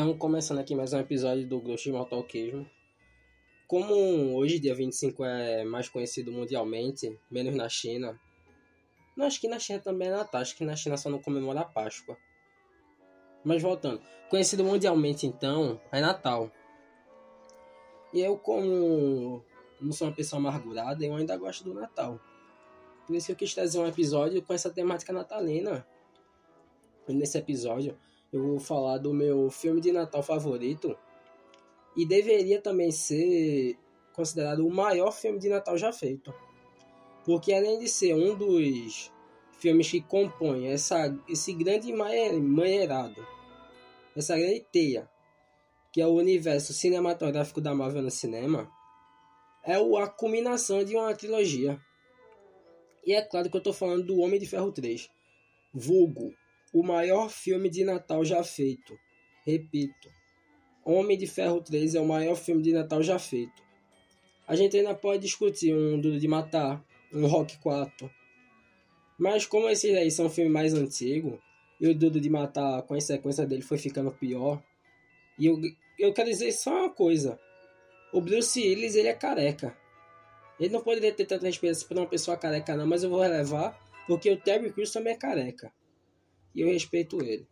Então, começando aqui mais um episódio do Grosso de Motoquismo. Como hoje, dia 25, é mais conhecido mundialmente, menos na China. Não, acho que na China também é Natal, acho que na China só não comemora a Páscoa. Mas voltando, conhecido mundialmente então, é Natal. E eu, como não sou uma pessoa amargurada, eu ainda gosto do Natal. Por isso que eu quis trazer um episódio com essa temática natalina. E nesse episódio eu vou falar do meu filme de Natal favorito. E deveria também ser considerado o maior filme de Natal já feito. Porque além de ser um dos filmes que compõem essa, esse grande manheirado, essa grande teia, que é o universo cinematográfico da Marvel no cinema, é a culminação de uma trilogia. E é claro que eu estou falando do Homem de Ferro 3, vulgo, o maior filme de Natal já feito. Repito, Homem de Ferro 3 é o maior filme de Natal já feito. A gente ainda pode discutir um Duro de Matar, um Rock 4. Mas como esses aí são filmes mais antigos, e o Duro de Matar, com a sequência dele, foi ficando pior. E eu, eu quero dizer só uma coisa. O Bruce Willis, ele é careca. Ele não poderia ter tanta respeito por uma pessoa careca não, mas eu vou relevar, porque o Terry Crews também é careca e eu respeito ele.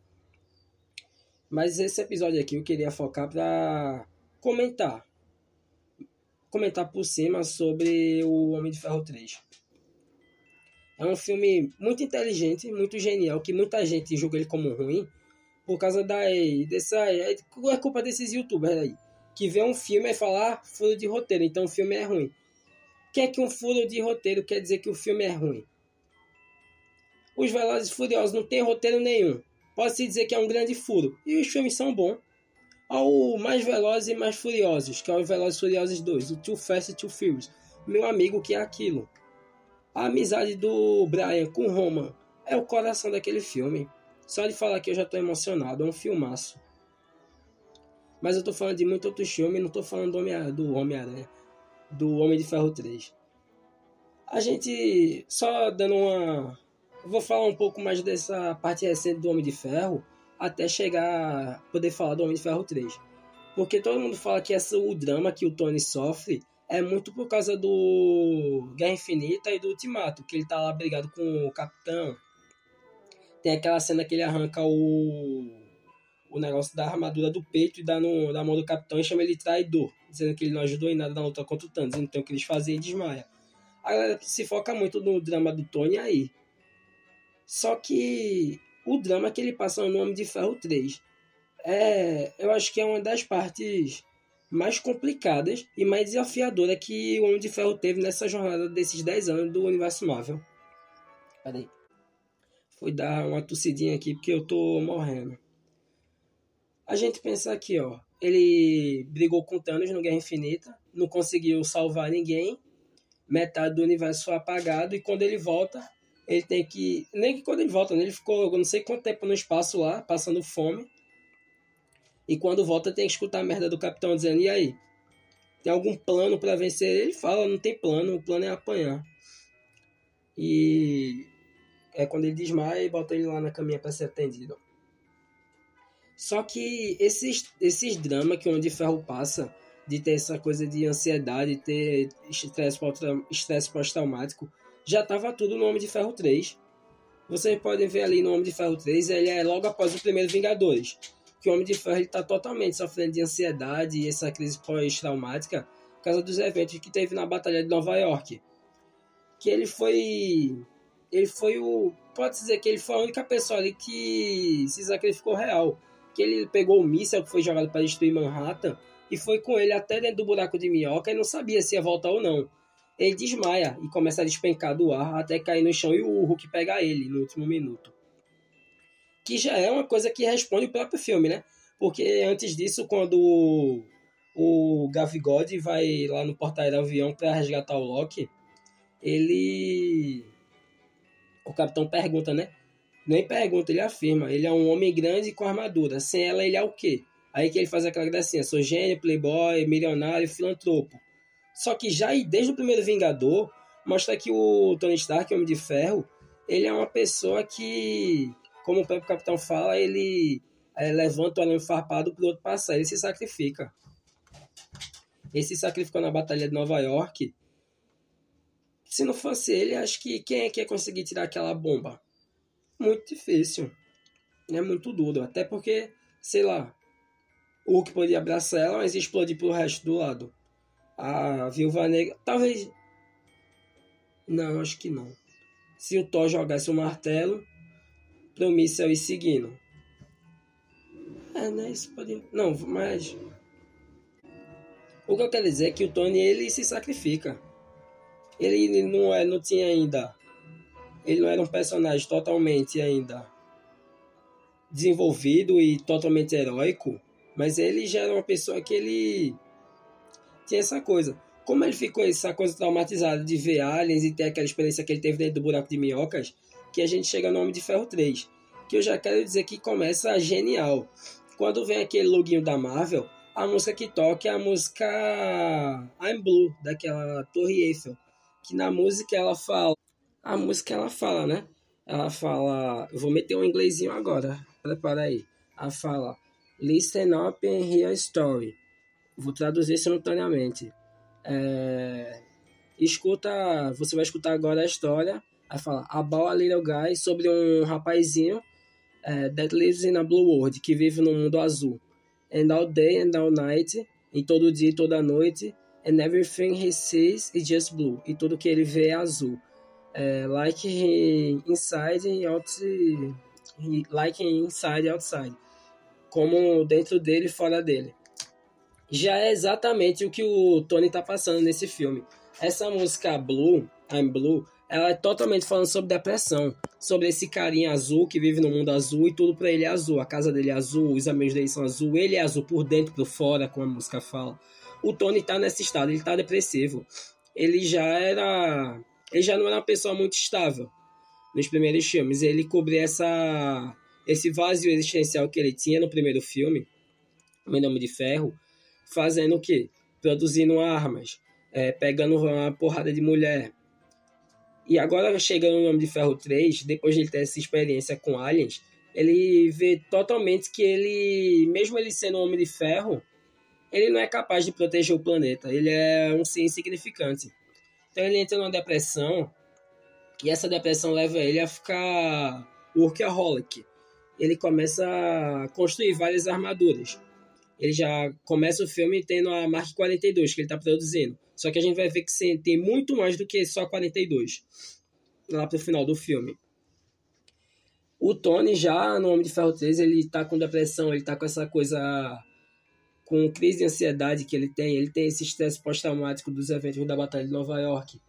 Mas esse episódio aqui eu queria focar para comentar. Comentar por cima sobre o Homem de Ferro 3. É um filme muito inteligente, muito genial, que muita gente julga ele como ruim por causa da dessa é, é culpa desses youtubers aí que vê um filme e falar ah, furo de roteiro, então o filme é ruim. O que é que um furo de roteiro quer dizer que o filme é ruim? Os Velozes e Furiosos não tem roteiro nenhum. Pode-se dizer que é um grande furo. E os filmes são bons. Ao Mais Velozes e Mais Furiosos, que é o Velozes e Furiosos 2, o Too Fast e Too Furious. Meu amigo, que é aquilo. A amizade do Brian com Roman é o coração daquele filme. Só de falar que eu já estou emocionado, é um filmaço. Mas eu estou falando de muito outros filmes, não estou falando do Homem-Aranha, do Homem de Ferro 3. A gente, só dando uma, vou falar um pouco mais dessa parte recente do Homem de Ferro, até chegar poder falar do Homem de Ferro 3. Porque todo mundo fala que essa, o drama que o Tony sofre é muito por causa do Guerra Infinita e do Ultimato, que ele tá lá brigado com o Capitão. Tem aquela cena que ele arranca o, o negócio da armadura do peito e dá no, na mão do Capitão e chama ele traidor, dizendo que ele não ajudou em nada na luta contra o Thanos, então o que eles fazem e desmaia. A galera se foca muito no drama do Tony aí. Só que o drama que ele passa no Homem de Ferro 3 é, eu acho que é uma das partes mais complicadas e mais desafiadoras que o Homem de Ferro teve nessa jornada desses 10 anos do universo Marvel. Peraí. Foi dar uma tossidinha aqui porque eu tô morrendo. A gente pensa aqui, ó. Ele brigou com Thanos no Guerra Infinita, não conseguiu salvar ninguém, metade do universo foi apagado e quando ele volta, ele tem que. Nem que quando ele volta, né? ele ficou não sei quanto tempo no espaço lá, passando fome. E quando volta, tem que escutar a merda do capitão dizendo: e aí? Tem algum plano para vencer? Ele fala: não tem plano, o plano é apanhar. E é quando ele desmaia e bota ele lá na caminha para ser atendido. Só que esses, esses dramas que o Onde Ferro passa, de ter essa coisa de ansiedade, ter estresse pós-traumático, já estava tudo no Homem de Ferro 3. Vocês podem ver ali no Homem de Ferro 3, ele é logo após o primeiro Vingadores. Que o Homem de Ferro está totalmente sofrendo de ansiedade e essa crise pós-traumática por causa dos eventos que teve na Batalha de Nova York. Que ele foi. Ele foi o. Pode dizer que ele foi a única pessoa ali que se sacrificou real. Que ele pegou o míssil que foi jogado para destruir Manhattan e foi com ele até dentro do buraco de minhoca e não sabia se ia voltar ou não ele desmaia e começa a despencar do ar até cair no chão e o Hulk pega ele no último minuto. Que já é uma coisa que responde o próprio filme, né? Porque antes disso, quando o, Gavigode vai lá no porta-avião para resgatar o Loki, ele. O capitão pergunta, né? Nem pergunta, ele afirma. Ele é um homem grande com armadura. Sem ela, ele é o quê? Aí que ele faz aquela gracinha. Sou gênio, playboy, milionário, filantropo. Só que já desde o primeiro Vingador, mostra que o Tony Stark, Homem de Ferro, ele é uma pessoa que, como o próprio Capitão fala, ele é, levanta o arame farpado pro outro passar. Ele se sacrifica. Ele se sacrificou na Batalha de Nova York. Se não fosse ele, acho que quem é que ia conseguir tirar aquela bomba? Muito difícil. É muito duro. Até porque, sei lá, o Hulk podia abraçar ela, mas explodir pro resto do lado. A Viúva Negra. Talvez. Não, acho que não. Se o Thor jogasse o martelo, pro míssel ir seguindo. É, né? Isso podia. Não, mas. O que eu quero dizer é que o Tony ele se sacrifica. Ele não, é, não tinha ainda. Ele não era um personagem totalmente ainda desenvolvido e totalmente heróico, mas ele já era uma pessoa que ele tinha essa coisa. Como ele ficou essa coisa traumatizada de ver aliens e ter aquela experiência que ele teve dentro do buraco de minhocas, que a gente chega no Homem de Ferro 3. Que eu já quero dizer que começa genial. Quando vem aquele loginho da Marvel, a música que toca é a música I'm Blue, daquela Torre Eiffel. Que na música ela fala. A música ela fala, né? Ela fala. Eu vou meter um inglesinho agora. Prepara aí. Ela fala. Listen up and hear a story. Vou traduzir simultaneamente. É, escuta. Você vai escutar agora a história. Aí fala. About a little guy. Sobre um rapazinho. É, that lives in a blue world. Que vive no mundo azul. And all day and all night. Em todo dia e toda noite. And everything he sees is just blue. E tudo que ele vê é azul. É, like inside and outside. Like inside and outside como dentro dele e fora dele. Já é exatamente o que o Tony tá passando nesse filme. Essa música Blue, I'm Blue, ela é totalmente falando sobre depressão, sobre esse carinha azul que vive no mundo azul e tudo para ele é azul. A casa dele é azul, os amigos dele são azul, ele é azul por dentro, por fora, como a música fala. O Tony tá nesse estado, ele tá depressivo. Ele já era, ele já não era uma pessoa muito estável nos primeiros filmes. Ele cobria essa esse vazio existencial que ele tinha no primeiro filme, Meu Nome de Ferro, fazendo o quê? Produzindo armas, é, pegando uma porrada de mulher. E agora, chegando no Nome de Ferro 3, depois de ele ter essa experiência com aliens, ele vê totalmente que ele, mesmo ele sendo um Homem de Ferro, ele não é capaz de proteger o planeta. Ele é um ser insignificante. Então ele entra numa depressão, e essa depressão leva ele a ficar workaholic ele começa a construir várias armaduras. Ele já começa o filme tendo a Mark 42 que ele está produzindo. Só que a gente vai ver que tem muito mais do que só 42 lá pro final do filme. O Tony já no Homem de Ferro 3, ele tá com depressão, ele tá com essa coisa com crise de ansiedade que ele tem, ele tem esse estresse pós-traumático dos eventos da Batalha de Nova York.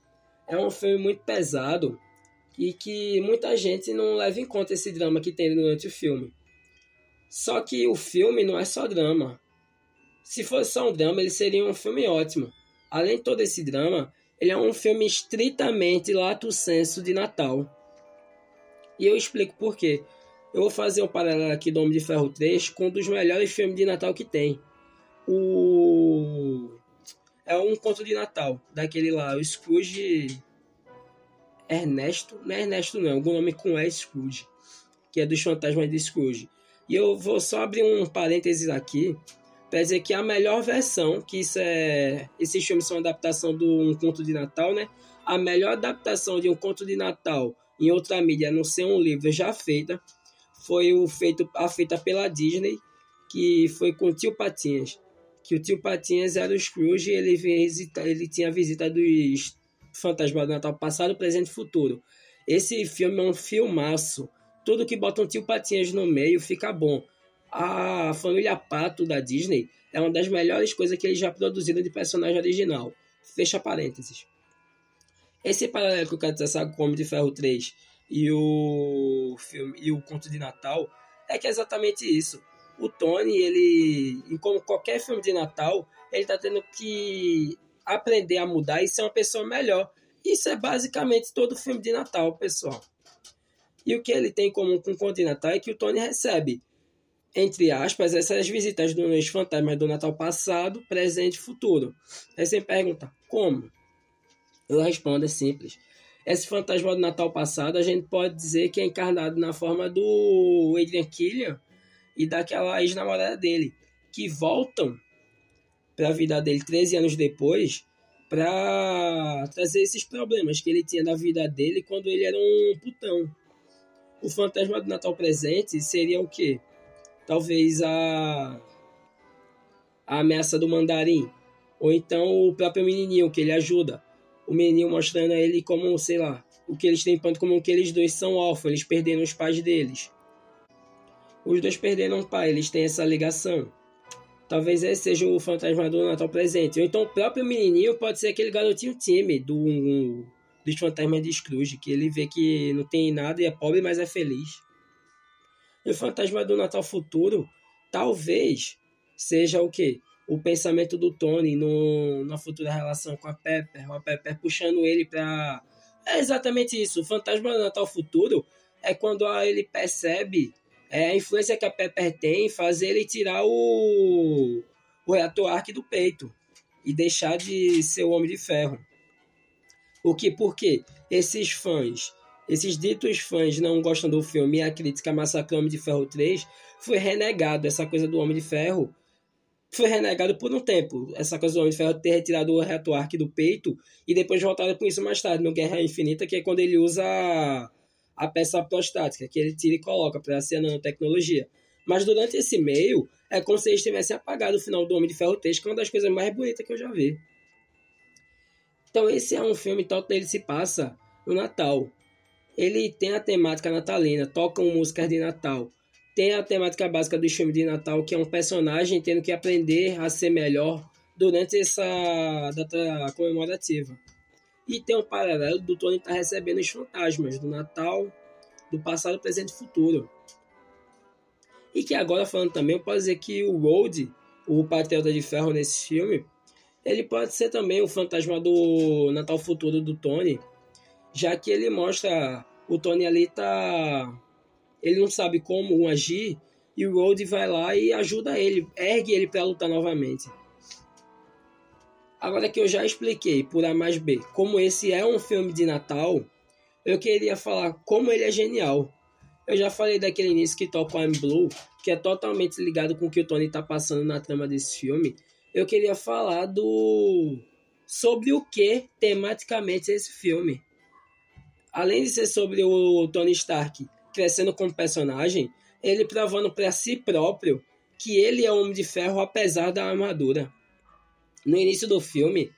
É um filme muito pesado e que muita gente não leva em conta esse drama que tem durante o filme. Só que o filme não é só drama. Se fosse só um drama, ele seria um filme ótimo. Além de todo esse drama, ele é um filme estritamente lato senso de Natal. E eu explico por quê. Eu vou fazer um paralelo aqui do Homem de Ferro 3 com um dos melhores filmes de Natal que tem. O é um conto de Natal, daquele lá, o Scrooge Ernesto, não é Ernesto não, algum nome com S Scrooge, que é dos fantasmas de Scrooge. E eu vou só abrir um parênteses aqui para dizer que a melhor versão, que isso é, esses filmes são adaptação de um conto de Natal, né? A melhor adaptação de um conto de Natal em outra mídia, a não ser um livro já feita, foi o feito a feita pela Disney, que foi com o Tio Patinhas. Que o Tio Patinhas era o Scrooge, ele visita, ele tinha a visita dos Fantasma do Natal passado, presente e futuro. Esse filme é um filmaço. Tudo que bota um tio Patinhas no meio fica bom. A família Pato da Disney é uma das melhores coisas que eles já produziram de personagem original. Fecha parênteses. Esse paralelo que o Homem de Ferro 3 e o filme e o Conto de Natal é que é exatamente isso. O Tony, ele, como qualquer filme de Natal, ele tá tendo que aprender a mudar e ser uma pessoa melhor. Isso é basicamente todo filme de Natal, pessoal. E o que ele tem em comum com o Natal é que o Tony recebe, entre aspas, essas visitas dos fantasmas do Natal passado, presente e futuro. Aí você pergunta, como? Eu respondo, é simples. Esse fantasma do Natal passado, a gente pode dizer que é encarnado na forma do Adrian Killian e daquela ex-namorada dele, que voltam para a vida dele 13 anos depois para trazer esses problemas que ele tinha na vida dele quando ele era um putão. O fantasma do Natal presente seria o quê? Talvez a a ameaça do mandarim, ou então o próprio menininho que ele ajuda. O menininho mostrando a ele como, sei lá, o que eles têm ponto comum que eles dois são órfãos, eles perderam os pais deles. Os dois perderam o pai, eles têm essa ligação. Talvez esse seja o fantasma do Natal presente. Ou então o próprio menininho pode ser aquele garotinho time do, um, dos fantasmas de Scrooge, que ele vê que não tem nada e é pobre, mas é feliz. E o fantasma do Natal futuro talvez seja o quê? O pensamento do Tony no, na futura relação com a Pepper, a Pepper puxando ele para É exatamente isso. O fantasma do Natal futuro é quando ele percebe é, a influência que a Pepper tem em fazer ele tirar o, o reator arc do peito e deixar de ser o Homem de Ferro. O que, por quê? Esses fãs, esses ditos fãs não gostam do filme e a crítica massacrou Homem de Ferro 3, foi renegado essa coisa do Homem de Ferro. Foi renegado por um tempo, essa coisa do Homem de Ferro ter retirado o reator arc do peito e depois voltado com isso mais tarde no Guerra Infinita, que é quando ele usa a peça prostática, que ele tira e coloca para ser nanotecnologia. Mas durante esse meio, é como se eles tivessem apagado o final do Homem de Ferro 3, que é uma das coisas mais bonitas que eu já vi. Então esse é um filme, todo ele se passa no Natal. Ele tem a temática natalina, tocam músicas de Natal. Tem a temática básica do filme de Natal, que é um personagem tendo que aprender a ser melhor durante essa data comemorativa. E tem um paralelo do Tony estar tá recebendo os fantasmas do Natal, do passado, presente e futuro. E que agora falando também, eu posso dizer que o Gold, o Patriota de Ferro nesse filme, ele pode ser também o fantasma do Natal futuro do Tony, já que ele mostra o Tony ali tá ele não sabe como agir e o Gold vai lá e ajuda ele, ergue ele para lutar novamente. Agora que eu já expliquei por A mais B como esse é um filme de Natal, eu queria falar como ele é genial. Eu já falei daquele início que toca I'm Blue, que é totalmente ligado com o que o Tony está passando na trama desse filme. Eu queria falar do sobre o que tematicamente é esse filme. Além de ser sobre o Tony Stark crescendo como personagem, ele provando para si próprio que ele é homem de ferro apesar da armadura. No início do filme,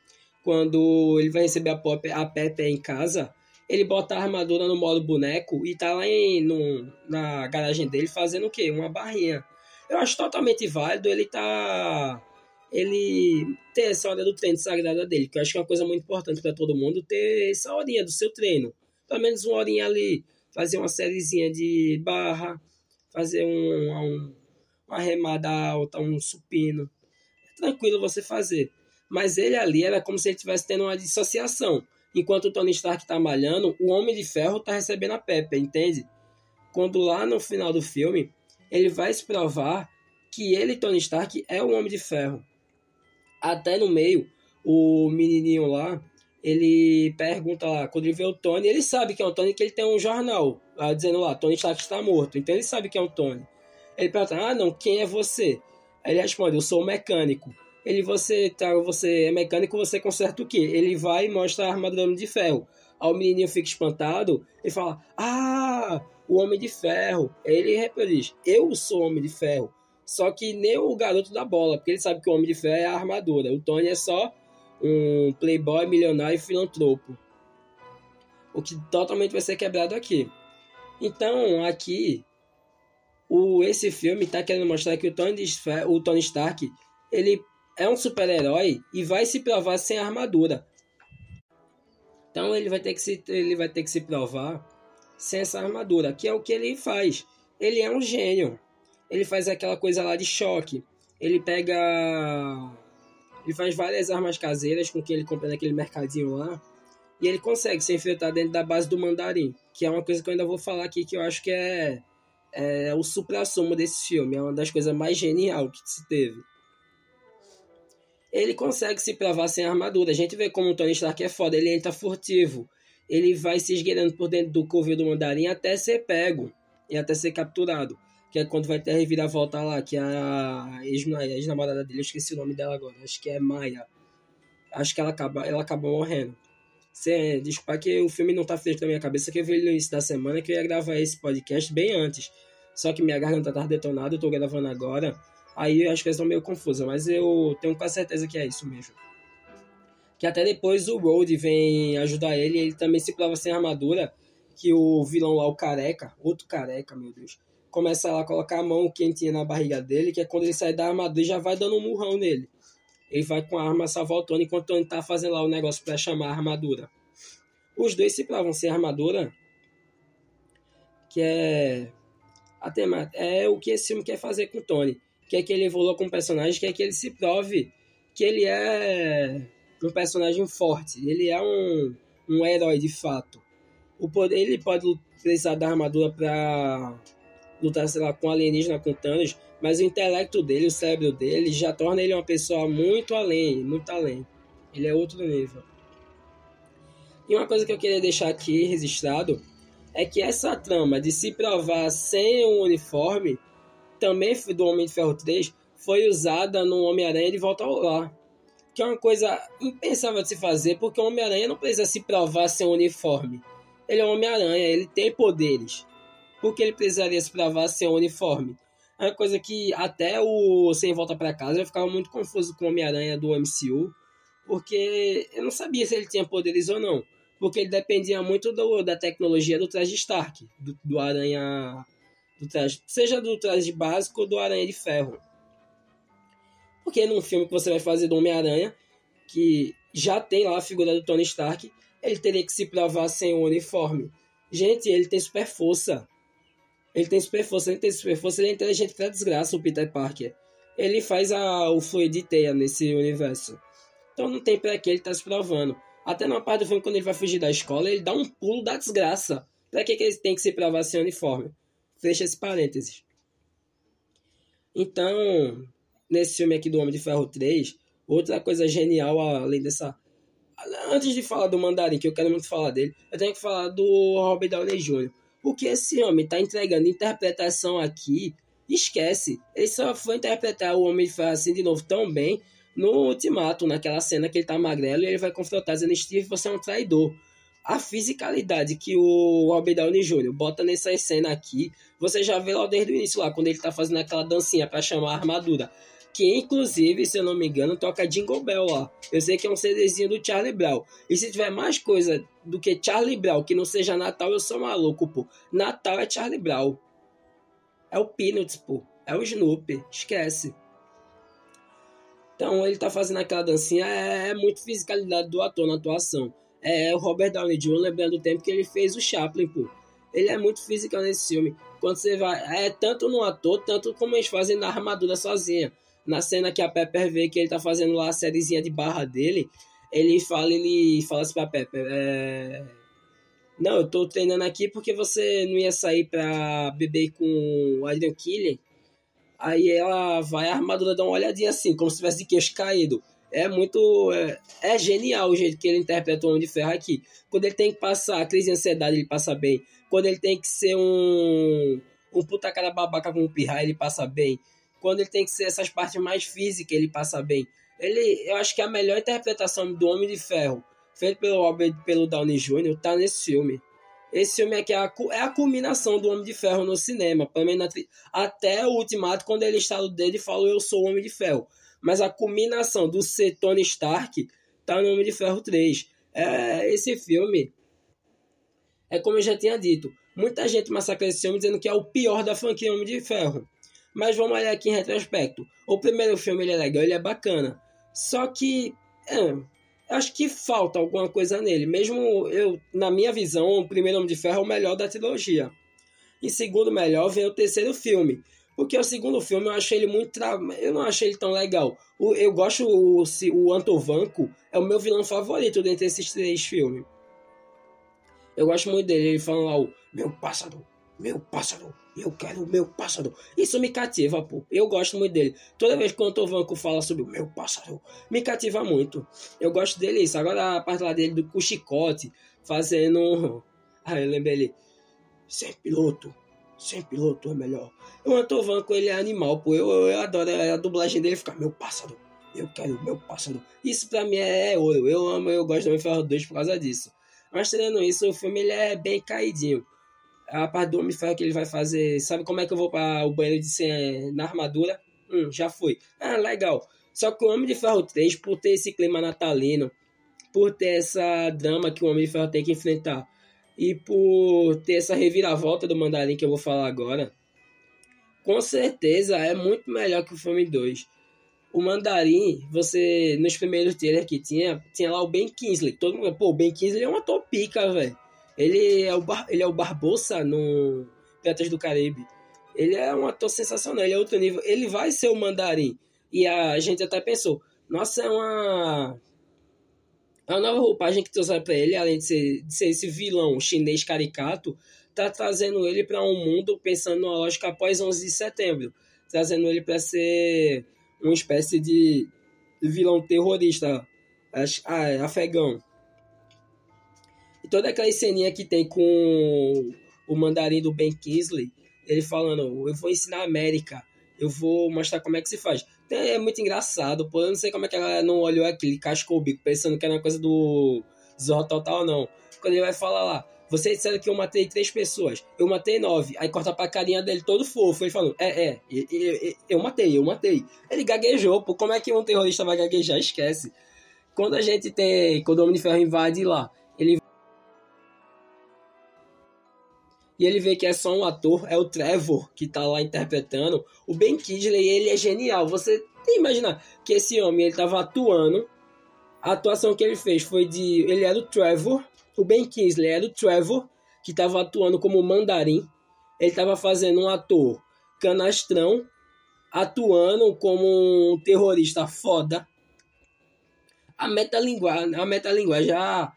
quando ele vai receber a, Pop, a Pepe em casa, ele bota a armadura no modo boneco e tá lá em, no, na garagem dele fazendo o quê? Uma barrinha. Eu acho totalmente válido ele tá. Ele ter essa hora do treino sagrada dele, que eu acho que é uma coisa muito importante para todo mundo ter essa horinha do seu treino. Pelo menos uma horinha ali, fazer uma sériezinha de barra, fazer um, um, uma remada alta, um supino. É tranquilo você fazer. Mas ele ali era como se ele estivesse tendo uma dissociação. Enquanto o Tony Stark tá malhando, o Homem de Ferro tá recebendo a Pepper, entende? Quando lá no final do filme, ele vai se provar que ele, Tony Stark, é o Homem de Ferro. Até no meio, o menininho lá, ele pergunta lá, quando ele vê o Tony, ele sabe que é o Tony, que ele tem um jornal lá, dizendo lá, Tony Stark está morto. Então ele sabe que é o Tony. Ele pergunta, ah não, quem é você? Ele responde, eu sou o mecânico ele você tá, você é mecânico, você conserta o quê? Ele vai e mostra a armadura de ferro. Aí o menininho fica espantado e fala: "Ah, o Homem de Ferro". Ele diz: "Eu sou o Homem de Ferro". Só que nem o garoto da bola, porque ele sabe que o Homem de Ferro é a armadura. O Tony é só um playboy milionário e filantropo. O que totalmente vai ser quebrado aqui. Então, aqui o esse filme está querendo mostrar que o Tony, o Tony Stark ele é um super-herói e vai se provar sem armadura. Então ele vai ter que se ele vai ter que se provar sem essa armadura, que é o que ele faz. Ele é um gênio. Ele faz aquela coisa lá de choque. Ele pega ele faz várias armas caseiras com que ele compra naquele mercadinho lá. E ele consegue se enfrentar dentro da base do mandarim, que é uma coisa que eu ainda vou falar aqui que eu acho que é, é o supra-sumo desse filme, é uma das coisas mais genial que se teve ele consegue se provar sem armadura. A gente vê como o Tony Stark é foda, ele entra furtivo. Ele vai se esgueirando por dentro do covil do mandarim até ser pego e até ser capturado. Que é quando vai ter a reviravolta lá, que a ex-namorada dele, eu esqueci o nome dela agora, acho que é Maia. Acho que ela acaba, ela acaba morrendo. Desculpa que o filme não tá feito na minha cabeça, que eu vi no início da semana que eu ia gravar esse podcast bem antes. Só que minha garganta tá detonada, eu tô gravando agora. Aí as coisas estão meio confusas, mas eu tenho quase certeza que é isso mesmo. Que até depois o Road vem ajudar ele, ele também se prova sem armadura. Que o vilão lá, o careca, outro careca, meu Deus, começa lá a colocar a mão quentinha na barriga dele, que é quando ele sai da armadura e já vai dando um murrão nele. Ele vai com a arma Tony enquanto Tony tá fazendo lá o negócio para chamar a armadura. Os dois se provam sem armadura, que é até é o que esse filme quer fazer com o Tony, que é que ele evolua como personagem, que é que ele se prove que ele é um personagem forte, ele é um, um herói de fato. O poder, ele pode precisar da armadura para lutar, sei lá, com alienígena, com Thanos, mas o intelecto dele, o cérebro dele, já torna ele uma pessoa muito além, muito além. Ele é outro nível. E uma coisa que eu queria deixar aqui registrado é que essa trama de se provar sem um uniforme, também do Homem de Ferro 3, foi usada no Homem-Aranha de Volta ao Lar. Que é uma coisa impensável de se fazer, porque o Homem-Aranha não precisa se provar sem um uniforme. Ele é um Homem-Aranha, ele tem poderes. Por que ele precisaria se provar um uniforme? É uma coisa que até o Sem Volta para Casa eu ficava muito confuso com o Homem-Aranha do MCU, porque eu não sabia se ele tinha poderes ou não. Porque ele dependia muito do, da tecnologia do traje Stark, do, do Aranha. Do traje, seja do traje básico ou do Aranha de Ferro. Porque num filme que você vai fazer do Homem-Aranha, que já tem lá a figura do Tony Stark, ele teria que se provar sem o uniforme. Gente, ele tem super força. Ele tem super força, ele tem super força, ele é inteligente pra desgraça, o Peter Parker. Ele faz a, o fluido de teia nesse universo. Então não tem pra que ele tá se provando. Até na parte do filme, quando ele vai fugir da escola, ele dá um pulo da desgraça. Pra que, que ele tem que se provar sem uniforme? Fecha esse parênteses. Então, nesse filme aqui do Homem de Ferro 3, outra coisa genial, além dessa. Antes de falar do Mandarim, que eu quero muito falar dele, eu tenho que falar do Robert Downey Jr. Porque esse homem tá entregando interpretação aqui, esquece. Ele só foi interpretar o Homem assim de novo tão bem no Ultimato, naquela cena que ele tá magrelo e ele vai confrontar dizendo Steve, você é um traidor. A fisicalidade que o Robert Downey Jr. bota nessa cena aqui, você já vê lá desde o início lá, quando ele tá fazendo aquela dancinha para chamar a armadura. Que inclusive, se eu não me engano, toca Jingle Bell lá. Eu sei que é um CDzinho do Charlie Brown. E se tiver mais coisa do que Charlie Brown que não seja Natal, eu sou maluco, pô. Natal é Charlie Brown. É o Peanuts, pô. É o Snoopy. Esquece. Então ele tá fazendo aquela dancinha, é, é muito fisicalidade do ator na atuação. É o Robert Downey Jr. lembrando o tempo que ele fez o Chaplin, pô. Ele é muito físico nesse filme. Quando você vai. É tanto no ator, tanto como eles fazem na armadura sozinha na cena que a Pepper vê que ele tá fazendo lá a sériezinha de barra dele, ele fala, ele fala assim pra Pepper, é... Não, eu tô treinando aqui porque você não ia sair pra beber com o Adrian Killian. Aí ela vai, a armadura dá uma olhadinha assim, como se tivesse de queixo caído. É muito. É, é, genial o jeito que ele interpreta o Homem de Ferro aqui. Quando ele tem que passar a crise de ansiedade, ele passa bem. Quando ele tem que ser um. Um puta cara babaca com um pirra, ele passa bem quando ele tem que ser essas partes mais físicas, ele passa bem. Ele, eu acho que a melhor interpretação do Homem de Ferro, feito pelo Robert pelo Downey Jr., tá nesse filme. Esse filme aqui é a, é a culminação do Homem de Ferro no cinema. Pelo menos até o Ultimato, quando ele está no dedo e falou Eu sou o Homem de Ferro. Mas a culminação do ser Tony Stark tá no Homem de Ferro 3. É, esse filme é como eu já tinha dito. Muita gente massacra esse filme dizendo que é o pior da franquia Homem de Ferro. Mas vamos olhar aqui em retrospecto. O primeiro filme ele é legal, ele é bacana. Só que é, acho que falta alguma coisa nele. Mesmo eu, na minha visão, o primeiro Homem de Ferro é o melhor da trilogia. Em segundo melhor vem o terceiro filme. Porque o segundo filme eu achei ele muito. Tra... Eu não achei ele tão legal. O, eu gosto. O, o Antovanco é o meu vilão favorito dentre esses três filmes. Eu gosto muito dele. Ele fala lá o meu pássaro, meu pássaro, eu quero o meu pássaro. Isso me cativa, pô. Eu gosto muito dele. Toda vez que o Antovanco fala sobre o meu pássaro, me cativa muito. Eu gosto dele isso. Agora a parte lá dele do com chicote, fazendo. Ah, eu lembrei ele. Ser piloto sem piloto é melhor. O Antovan com ele é animal, pô. Eu, eu, eu adoro a dublagem dele ficar, meu pássaro, eu quero meu pássaro. Isso pra mim é, é ouro. Eu amo, eu gosto do Homem Ferro 2 por causa disso. Mas tirando isso, o filme ele é bem caidinho. A parte do Homem Ferro que ele vai fazer. Sabe como é que eu vou para o banheiro de ser na armadura? Hum, já fui. Ah, legal. Só que o Homem de Ferro 3, por ter esse clima natalino, por ter essa drama que o Homem de Ferro tem que enfrentar, e por ter essa reviravolta do Mandarim que eu vou falar agora, com certeza é muito melhor que o filme 2. O Mandarim, você, nos primeiros trailers que tinha, tinha lá o Ben Kingsley. Todo mundo, pô, o Ben Kingsley é uma topica, velho. Ele é o, Bar, ele é o Barbosa no Piratas do Caribe. Ele é um ator sensacional, ele é outro nível. Ele vai ser o Mandarim. E a gente até pensou, nossa, é uma. É uma nova roupagem que trouxe pra ele, além de ser, de ser esse vilão chinês caricato, tá trazendo ele para um mundo pensando numa lógica após 11 de setembro. Trazendo ele para ser uma espécie de vilão terrorista afegão. Toda aquela ceninha que tem com o mandarim do Ben Kingsley, ele falando, eu vou ensinar a América, eu vou mostrar como é que se faz. Então, é muito engraçado, pô, eu não sei como é que ela não olhou aquilo, cascou o bico, pensando que era uma coisa do Zorro Total, não. Quando ele vai falar lá, vocês disseram que eu matei três pessoas. Eu matei nove. Aí corta pra carinha dele todo fofo. Ele falou: É, é, eu, eu, eu matei, eu matei. Ele gaguejou, pô. Como é que um terrorista vai gaguejar? Esquece. Quando a gente tem. Quando o Homem de Ferro invade lá, E ele vê que é só um ator, é o Trevor que tá lá interpretando. O Ben Kingsley, ele é genial. Você tem que imaginar que esse homem, ele tava atuando. A atuação que ele fez foi de. Ele era o Trevor o Ben Kingsley era o Trevor, que estava atuando como mandarim. Ele estava fazendo um ator canastrão, atuando como um terrorista foda. A metalinguagem, a metalinguagem já.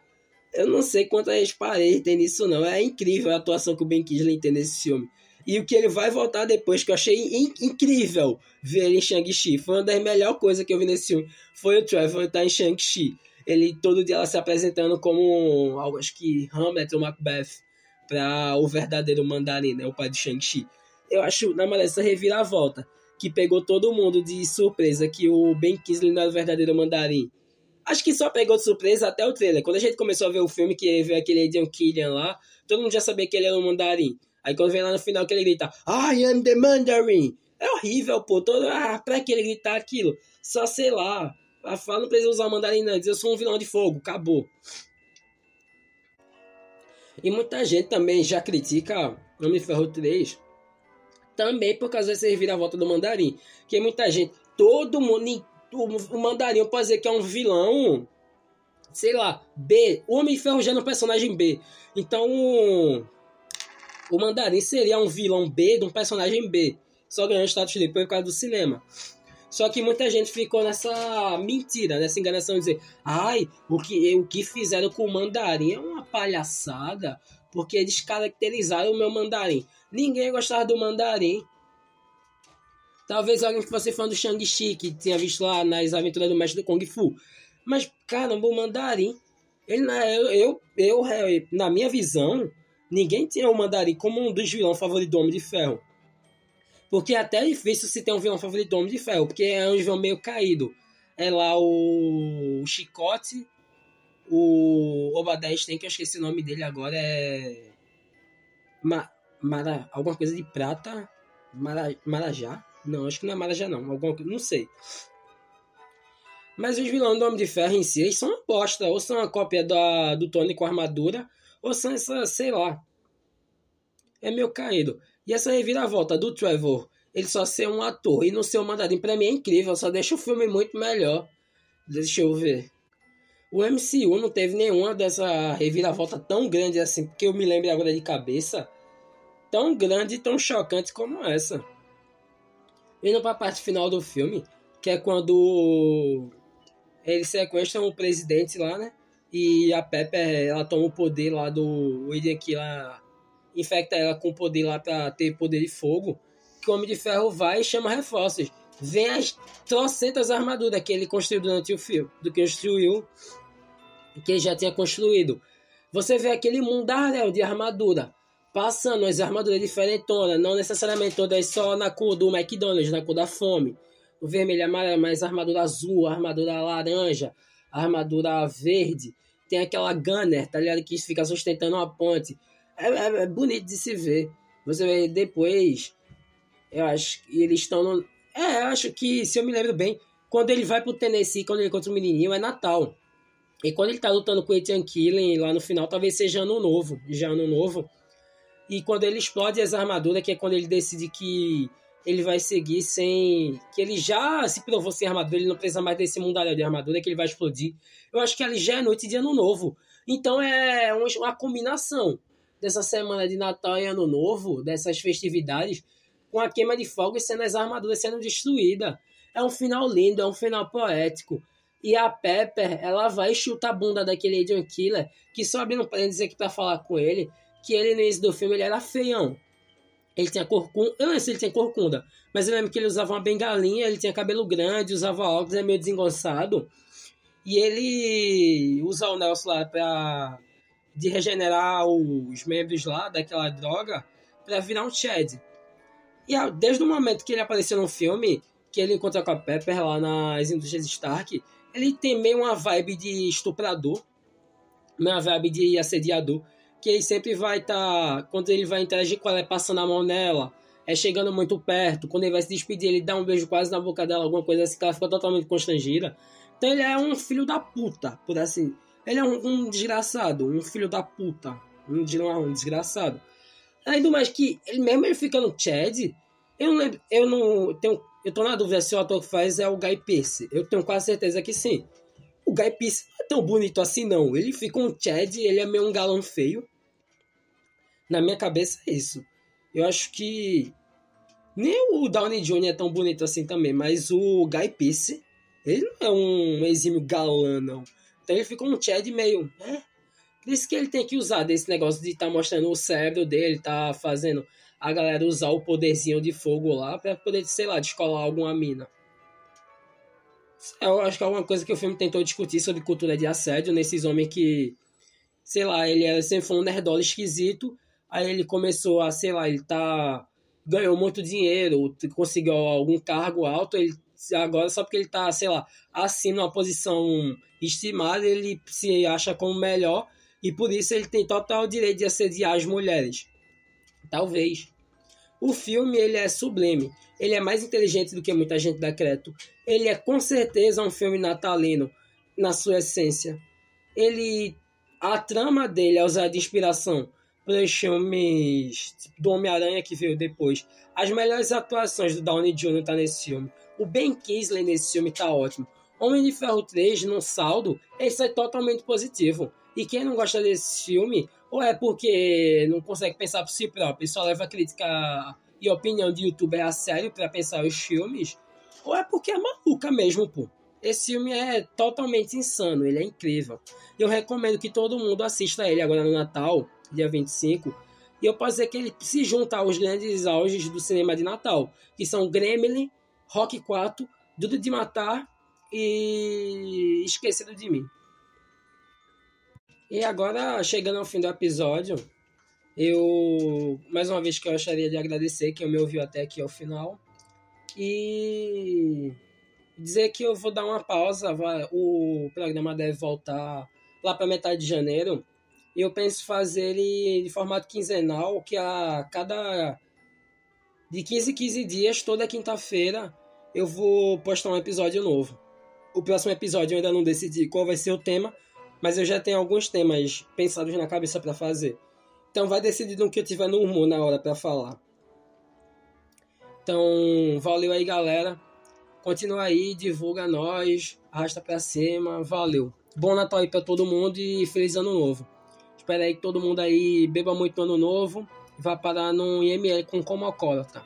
Eu não sei quantas paredes tem nisso, não. É incrível a atuação que o Ben Kingsley tem nesse filme. E o que ele vai voltar depois, que eu achei in incrível ver ele em Shang-Chi. Foi uma das melhores coisas que eu vi nesse filme. Foi o Trevor estar em Shang-Chi ele todo dia ela se apresentando como algo acho que Hamlet ou Macbeth para o verdadeiro mandarim, né, o pai de Shang-Chi. Eu acho na malha essa reviravolta que pegou todo mundo de surpresa que o Ben Kingsley não era o verdadeiro mandarim. Acho que só pegou de surpresa até o trailer. Quando a gente começou a ver o filme, que veio aquele Adrian Killian lá, todo mundo já sabia que ele era o mandarim. Aí quando vem lá no final que ele grita, I am the mandarin. É horrível, pô. Todo, ah, pra que ele gritar aquilo? Só sei lá. A fala não precisa usar mandarim, não. Eu sou um vilão de fogo, acabou. E muita gente também já critica Homem de Ferro 3 também por causa dessa reviravolta do mandarim. Que muita gente, todo mundo, o mandarim pode dizer que é um vilão, sei lá, B. O Homem de já é um personagem B. Então, o mandarim seria um vilão B de um personagem B. Só ganhou status depois por causa do cinema. Só que muita gente ficou nessa mentira, nessa enganação de dizer, ai, o que, o que fizeram com o mandarim é uma palhaçada, porque descaracterizaram o meu mandarim. Ninguém gostava do mandarim. Talvez alguém que fosse fã do Shang-Chi, que tinha visto lá nas aventuras do mestre do Kung Fu. Mas, caramba, o mandarim, ele, eu, eu, eu, na minha visão, ninguém tinha o mandarim como um dos vilões favoritos do Homem de Ferro. Porque é até difícil se ter um vilão favorito do Homem de Ferro, porque é um vilão meio caído. É lá o, o Chicote, o Obadiah tem que eu esqueci o nome dele agora, é... Ma... Mara... Alguma coisa de prata? Mara... Marajá? Não, acho que não é Marajá não, alguma... não sei. Mas os vilões do Homem de Ferro em si, eles são uma bosta. Ou são uma cópia da, do Tony com armadura, ou são essa, sei lá. É meio caído. E essa reviravolta do Trevor, ele só ser um ator e não ser um mandarim, pra mim é incrível, só deixa o filme muito melhor. Deixa eu ver. O MCU não teve nenhuma dessa reviravolta tão grande assim, porque eu me lembro agora de cabeça, tão grande e tão chocante como essa. Indo pra parte final do filme, que é quando eles sequestram o presidente lá, né? E a Pepper, ela toma o poder lá do William que lá infecta ela com poder lá pra ter poder de fogo, que o Homem de Ferro vai e chama reforços. Vem as trocentas armaduras que ele construiu durante o filme, do que construiu, que ele já tinha construído. Você vê aquele mundaréu de armadura. Passando as armaduras diferentonas, não necessariamente todas só na cor do McDonald's, na cor da fome. O vermelho amarelo, mas armadura azul, armadura laranja, armadura verde. Tem aquela Gunner, tá ligado? Que fica sustentando uma ponte. É, é, é bonito de se ver. Você vê depois. Eu acho que eles estão no. É, eu acho que, se eu me lembro bem, quando ele vai pro Tennessee, quando ele contra o menininho, é Natal. E quando ele tá lutando com o Etienne Killing lá no final, talvez seja ano novo. Já ano novo. E quando ele explode as armaduras, que é quando ele decide que ele vai seguir sem. Que ele já se provou sem armadura, ele não precisa mais desse mundalhão de armadura, que ele vai explodir. Eu acho que ali já é noite de ano novo. Então é uma combinação dessa semana de Natal e Ano Novo, dessas festividades, com a queima de fogo e sendo as armaduras sendo destruídas. É um final lindo, é um final poético. E a Pepper, ela vai chutar a bunda daquele Agent Killer, que só abrindo parênteses aqui pra falar com ele, que ele no início do filme ele era feião. Ele tinha corcunda, eu não sei se ele tinha corcunda, mas eu lembro que ele usava uma bengalinha, ele tinha cabelo grande, usava óculos, é meio desengonçado. E ele usa o Nelson lá pra de regenerar os membros lá daquela droga para virar um Chad. E desde o momento que ele apareceu no filme, que ele encontra com a Pepper lá nas indústrias Stark, ele tem meio uma vibe de estuprador, uma vibe de assediador que ele sempre vai estar. Tá, quando ele vai interagir com ela, é passando a mão nela, é chegando muito perto. Quando ele vai se despedir, ele dá um beijo quase na boca dela, alguma coisa assim, que ela fica totalmente constrangida. Então ele é um filho da puta, por assim. Ele é um, um desgraçado, um filho da puta. Um, um desgraçado. Ainda mais que ele mesmo ele fica no Chad. Eu não lembro, eu não tenho. Eu tô na dúvida se o ator que faz é o Guy Pearce. Eu tenho quase certeza que sim. O Guy Pearce não é tão bonito assim, não. Ele fica um Chad, ele é meio um galão feio. Na minha cabeça é isso. Eu acho que nem o Downey Jr. é tão bonito assim também, mas o Guy Pearce, ele não é um exímio galã, não. Então ele fica um Chad meio. É, isso que ele tem que usar desse negócio de estar tá mostrando o cérebro dele, tá fazendo a galera usar o poderzinho de fogo lá para poder, sei lá, descolar alguma mina. Eu acho que é uma coisa que o filme tentou discutir sobre cultura de assédio nesses homens que, sei lá, ele sempre foi um nerdola esquisito Aí ele começou a, sei lá, ele tá ganhou muito dinheiro, conseguiu algum cargo alto, ele agora só porque ele tá, sei lá, assim numa posição estimada, ele se acha como melhor e por isso ele tem total direito de assediar as mulheres. Talvez. O filme ele é sublime. Ele é mais inteligente do que muita gente dá. Ele é com certeza um filme natalino na sua essência. Ele a trama dele é usada de inspiração para os filmes do Homem-Aranha que veio depois. As melhores atuações do Downey Jr. tá nesse filme. O Ben Kingsley nesse filme tá ótimo. Homem de Ferro 3, no saldo, ele é totalmente positivo. E quem não gosta desse filme, ou é porque não consegue pensar por si próprio e só leva crítica e opinião de youtuber a sério para pensar os filmes, ou é porque é maluca mesmo, pô. Esse filme é totalmente insano, ele é incrível. Eu recomendo que todo mundo assista ele agora no Natal dia 25. E eu posso dizer que ele se junta aos grandes auges do cinema de Natal, que são Gremlin, Rock 4, Duro de Matar e Esquecido de Mim. E agora, chegando ao fim do episódio, eu mais uma vez que eu gostaria de agradecer quem me ouviu até aqui ao final e dizer que eu vou dar uma pausa, o programa deve voltar lá para metade de janeiro eu penso fazer ele de formato quinzenal, que a cada de 15 em 15 dias, toda quinta-feira, eu vou postar um episódio novo. O próximo episódio eu ainda não decidi qual vai ser o tema, mas eu já tenho alguns temas pensados na cabeça para fazer. Então vai decidir no que eu tiver no humor na hora para falar. Então, valeu aí, galera. Continua aí, divulga nós, arrasta pra cima, valeu. Bom Natal aí pra todo mundo e feliz ano novo. Espero aí que todo mundo aí beba muito no ano novo e vá parar no IML com como alcoólatra.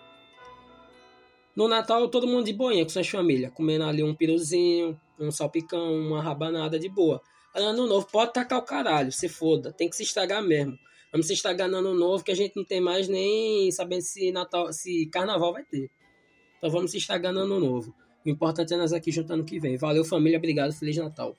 No Natal, todo mundo de boinha com suas famílias, comendo ali um piruzinho, um salpicão, uma rabanada de boa. Ano novo, pode tacar o caralho, se foda, tem que se estragar mesmo. Vamos se estragar no ano novo que a gente não tem mais nem sabendo se Natal, se carnaval vai ter. Então vamos se estragar no ano novo. O importante é nós aqui juntando o que vem. Valeu, família. Obrigado. Feliz Natal.